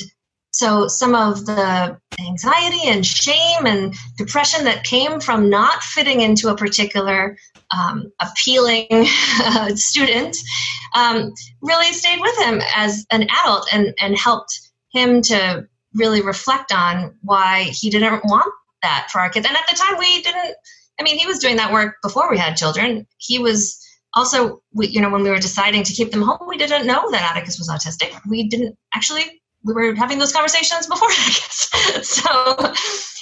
so some of the anxiety and shame and depression that came from not fitting into a particular um, appealing uh, student um, really stayed with him as an adult and, and helped him to really reflect on why he didn't want that for our kids. And at the time, we didn't, I mean, he was doing that work before we had children. He was also, we, you know, when we were deciding to keep them home, we didn't know that Atticus was autistic. We didn't actually we were having those conversations before, (laughs) I guess. so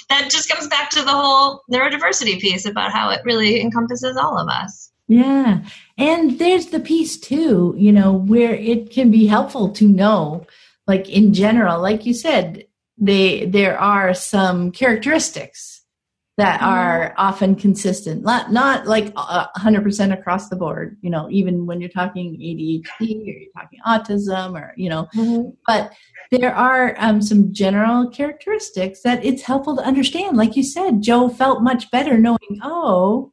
that just comes back to the whole neurodiversity piece about how it really encompasses all of us. Yeah. And there's the piece too, you know, where it can be helpful to know, like in general, like you said, they there are some characteristics that mm-hmm. are often consistent not not like 100% across the board you know even when you're talking adhd or you're talking autism or you know mm-hmm. but there are um, some general characteristics that it's helpful to understand like you said joe felt much better knowing oh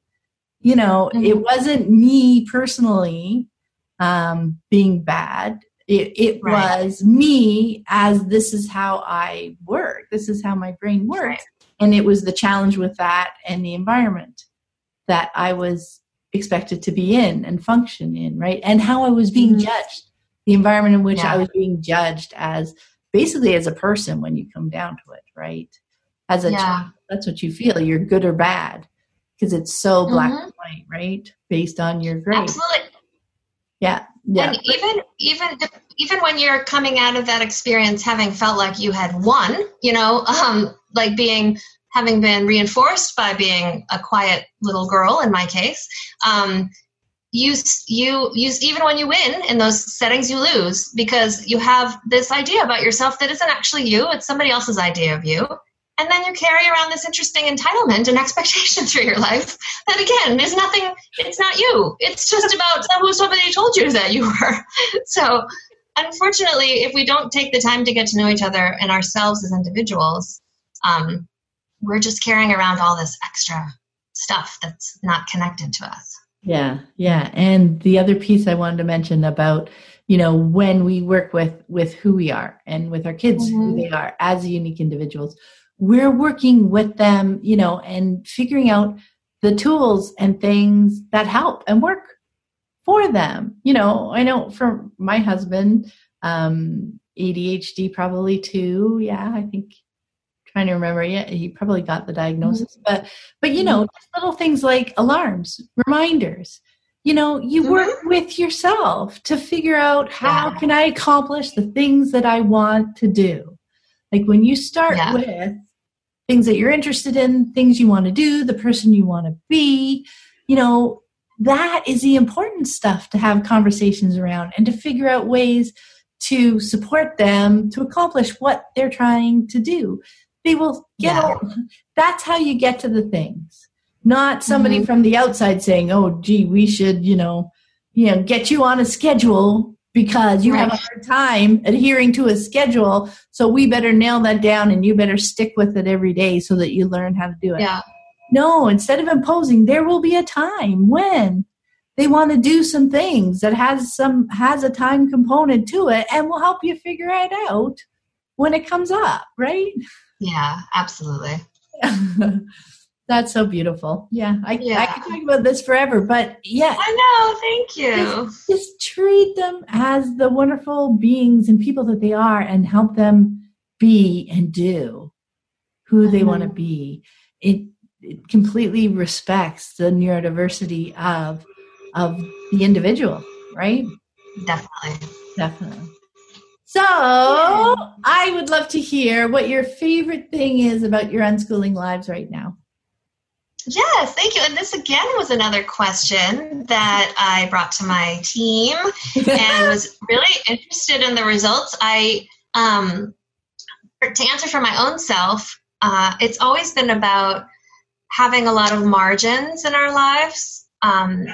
you know mm-hmm. it wasn't me personally um, being bad it, it right. was me as this is how i work this is how my brain works right and it was the challenge with that and the environment that I was expected to be in and function in, right? And how I was being mm-hmm. judged, the environment in which yeah. I was being judged as basically as a person when you come down to it, right? As a yeah. child, that's what you feel. You're good or bad because it's so black mm-hmm. and white, right? Based on your grade. Absolutely. Yeah. Yeah. And even even even when you're coming out of that experience having felt like you had won, you know, um, like being having been reinforced by being a quiet little girl in my case um, you you use even when you win in those settings you lose because you have this idea about yourself that isn't actually you it's somebody else's idea of you. And then you carry around this interesting entitlement and (laughs) expectation through your life that again is nothing it's not you. It's just (laughs) about who somebody told you that you were. (laughs) So unfortunately if we don't take the time to get to know each other and ourselves as individuals um, we're just carrying around all this extra stuff that's not connected to us. Yeah, yeah. And the other piece I wanted to mention about, you know, when we work with with who we are and with our kids mm-hmm. who they are as unique individuals, we're working with them, you know, and figuring out the tools and things that help and work for them. You know, I know for my husband, um, ADHD probably too. Yeah, I think trying to remember yeah he probably got the diagnosis mm-hmm. but but you know mm-hmm. little things like alarms reminders you know you mm-hmm. work with yourself to figure out how yeah. can i accomplish the things that i want to do like when you start yeah. with things that you're interested in things you want to do the person you want to be you know that is the important stuff to have conversations around and to figure out ways to support them to accomplish what they're trying to do they will get yeah. (laughs) that's how you get to the things not somebody mm-hmm. from the outside saying oh gee we should you know you know get you on a schedule because you right. have a hard time adhering to a schedule so we better nail that down and you better stick with it every day so that you learn how to do it yeah no instead of imposing there will be a time when they want to do some things that has some has a time component to it and will help you figure it out when it comes up right yeah, absolutely. (laughs) That's so beautiful. Yeah, I, yeah. I could talk about this forever, but yeah. I know. Thank you. Just, just, treat them as the wonderful beings and people that they are and help them be and do who mm-hmm. they want to be. It, it completely respects the neurodiversity of of the individual, right? Definitely. Definitely. So I would love to hear what your favorite thing is about your unschooling lives right now. Yes, thank you. And this again was another question that I brought to my team and (laughs) was really interested in the results. I, um, to answer for my own self, uh, it's always been about having a lot of margins in our lives. Um,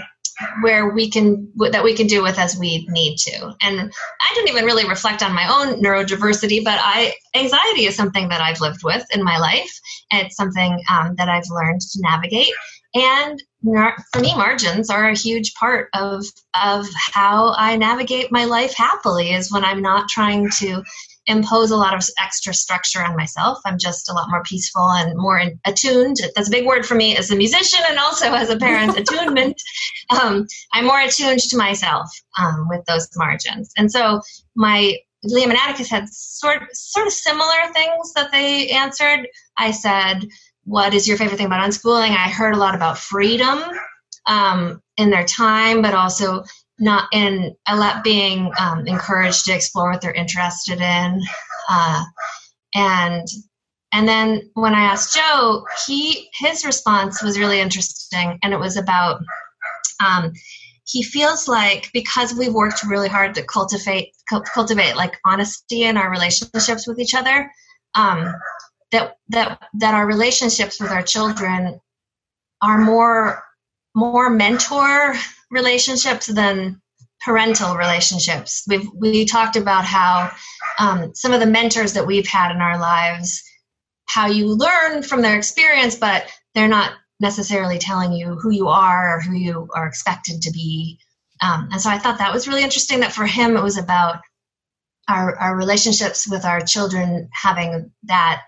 where we can that we can do with as we need to. And i didn't even really reflect on my own neurodiversity but i anxiety is something that i've lived with in my life. It's something um, that i've learned to navigate. And for me margins are a huge part of of how i navigate my life happily is when i'm not trying to impose a lot of extra structure on myself. I'm just a lot more peaceful and more attuned. That's a big word for me as a musician and also as a parent (laughs) attunement. Um, i'm more attuned to myself um, with those margins. And so my liam and atticus had sort sort of similar things that they answered. I said what is your favorite thing about unschooling? I heard a lot about freedom um, in their time, but also not in a lot being um, encouraged to explore what they're interested in. Uh, and and then when I asked Joe, he his response was really interesting, and it was about um, he feels like because we've worked really hard to cultivate cultivate like honesty in our relationships with each other. Um, that that that our relationships with our children are more more mentor relationships than parental relationships. We've we talked about how um, some of the mentors that we've had in our lives, how you learn from their experience, but they're not necessarily telling you who you are or who you are expected to be. Um, and so I thought that was really interesting. That for him it was about our our relationships with our children having that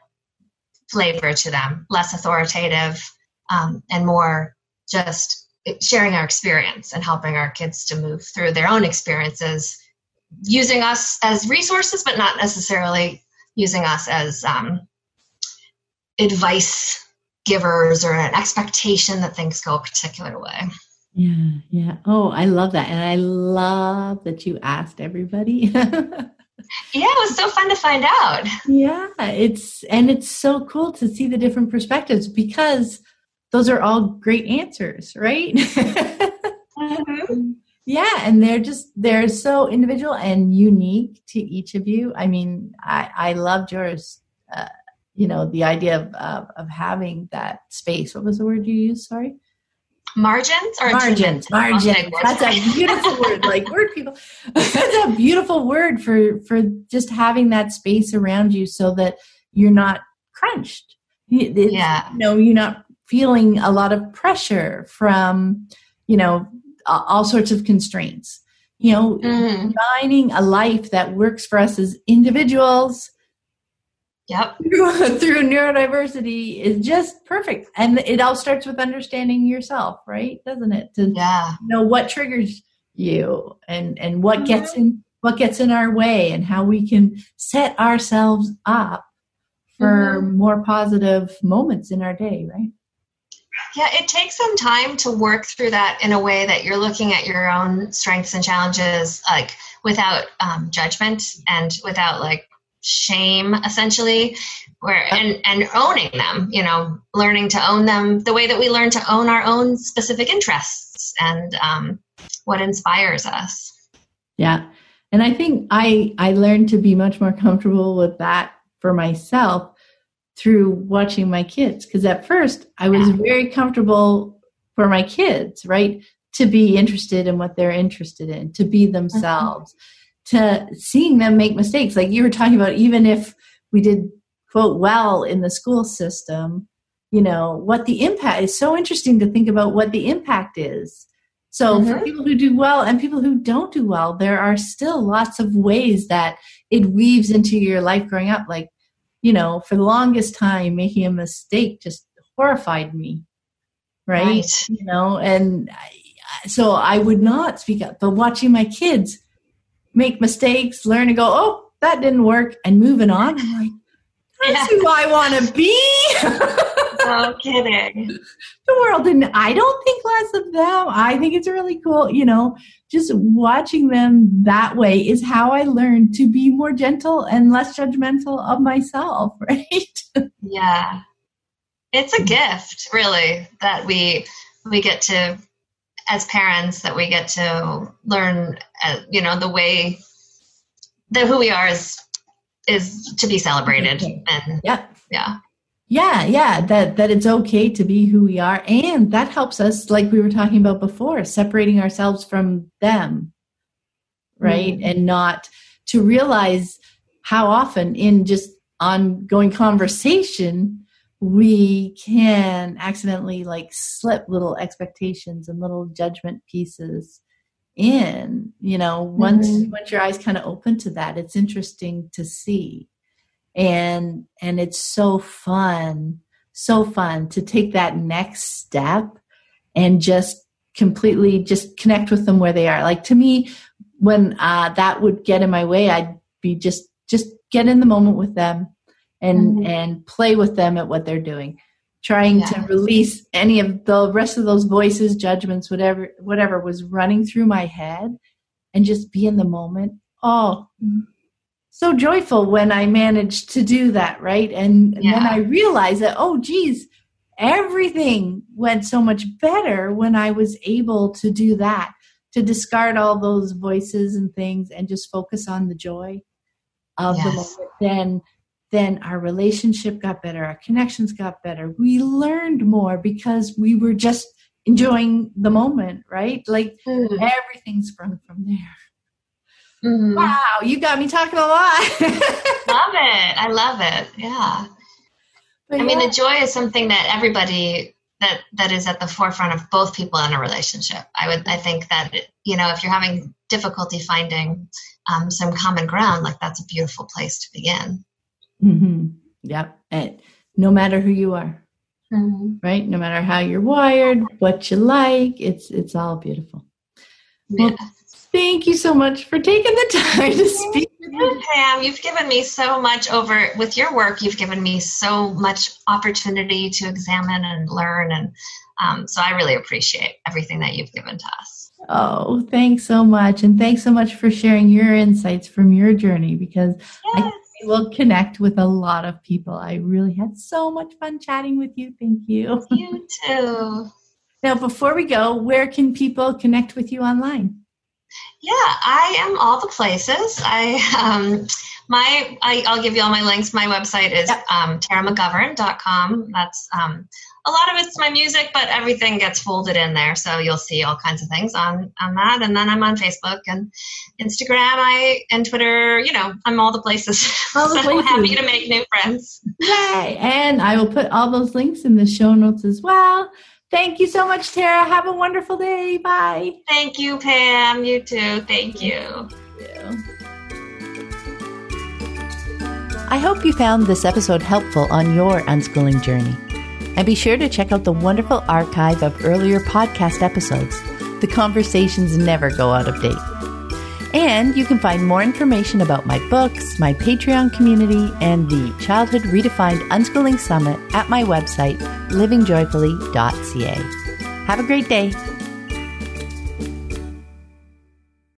flavor to them, less authoritative, um, and more just sharing our experience and helping our kids to move through their own experiences, using us as resources, but not necessarily using us as um, advice givers or an expectation that things go a particular way. Yeah, yeah. Oh, I love that. And I love that you asked everybody (laughs) yeah, it was so fun to find out. Yeah, it's and it's so cool to see the different perspectives because those are all great answers, right? mm-hmm. (laughs) Yeah, and they're just they're so individual and unique to each of you. I mean, I I loved yours. Uh, you know, the idea of, of of having that space. What was the word you used? Sorry margins or margins margins that's a beautiful word like word people (laughs) that's a beautiful word for for just having that space around you so that you're not crunched it's, yeah you know you're not feeling a lot of pressure from you know all sorts of constraints you know mm. finding a life that works for us as individuals Yep. (laughs) through neurodiversity is just perfect. And it all starts with understanding yourself, right? Doesn't it? To yeah. know what triggers you and and what mm-hmm. gets in what gets in our way and how we can set ourselves up for mm-hmm. more positive moments in our day, right? Yeah, it takes some time to work through that in a way that you're looking at your own strengths and challenges, like without um, judgment and without like shame essentially where and and owning them you know learning to own them the way that we learn to own our own specific interests and um, what inspires us. Yeah. And i think i i learned to be much more comfortable with that for myself through watching my kids because at first i was very comfortable for my kids right to be interested in what they're interested in to be mm-hmm. themselves to seeing them make mistakes. Like you were talking about, even if we did quote well in the school system, you know, what the impact is so interesting to think about what the impact is. So mm-hmm. for people who do well and people who don't do well, there are still lots of ways that it weaves into your life growing up. Like, you know, for the longest time, making a mistake just horrified me. Right. right. You know, and I, so I would not speak up, but watching my kids make mistakes, learn to go, oh, that didn't work, and moving on. I'm like, that's (laughs) yeah. who I want to be. (laughs) no kidding. The world, and I don't think less of them. I think it's really cool. You know, just watching them that way is how I learned to be more gentle and less judgmental of myself, (laughs) right? yeah. It's a gift, really, that we we get to as parents that we get to learn uh, you know the way that who we are is is to be celebrated and yeah yeah yeah yeah that that it's okay to be who we are. And that helps us like we were talking about before separating ourselves from them right? Mm. And not to realize how often in just ongoing conversation we can accidentally like slip little expectations and little judgment pieces in you know? Once mm-hmm. once your eyes kind of open to that it's interesting to see and and it's so fun so fun to take that next step and just completely just connect with them where they are. Like to me when uh, that would get in my way i'd be just just get in the moment with them and mm-hmm. and play with them at what they're doing. Trying to release any of the rest of those voices judgments whatever whatever was running through my head and just be in the moment oh so joyful when i managed to do that right and, and yeah. then i realized that oh geez everything went so much better when i was able to do that to discard all those voices and things and just focus on the joy of yes. the moment then then our relationship got better, our connections got better. We learned more because we were just enjoying the moment, right? Like mm. everything sprung from there. Mm. Wow, you got me talking a lot. (laughs) love it. I love it. Yeah. But I yeah. mean, the joy is something that everybody that that is at the forefront of both people in a relationship. I would, I think that you know, if you're having difficulty finding um, some common ground, like that's a beautiful place to begin. Mm-hmm. Yep. And no matter who you are, mm-hmm. right? No matter how you're wired, what you like, it's it's all beautiful. Well, thank you so much for taking the time to speak. With you, Pam, you've given me so much over with your work. You've given me so much opportunity to examine and learn, and um, so I really appreciate everything that you've given to us. Oh, thanks so much, and thanks so much for sharing your insights from your journey because yes. I will connect with a lot of people. I really had so much fun chatting with you. Thank you. You too. Now, before we go, where can people connect with you online? Yeah, I am all the places. I um, my I, will give you all my links. My website is yep. um, taramcgovern.com. That's um, a lot of it's my music, but everything gets folded in there. So you'll see all kinds of things on, on that. And then I'm on Facebook and Instagram, I and Twitter, you know, I'm all the places. All (laughs) the places. so happy to make new friends. Yay. And I will put all those links in the show notes as well. Thank you so much, Tara. Have a wonderful day. Bye. Thank you, Pam. You too. Thank you. Thank you. I hope you found this episode helpful on your unschooling journey. And be sure to check out the wonderful archive of earlier podcast episodes. The conversations never go out of date. And you can find more information about my books, my Patreon community, and the Childhood Redefined Unschooling Summit at my website, livingjoyfully.ca. Have a great day.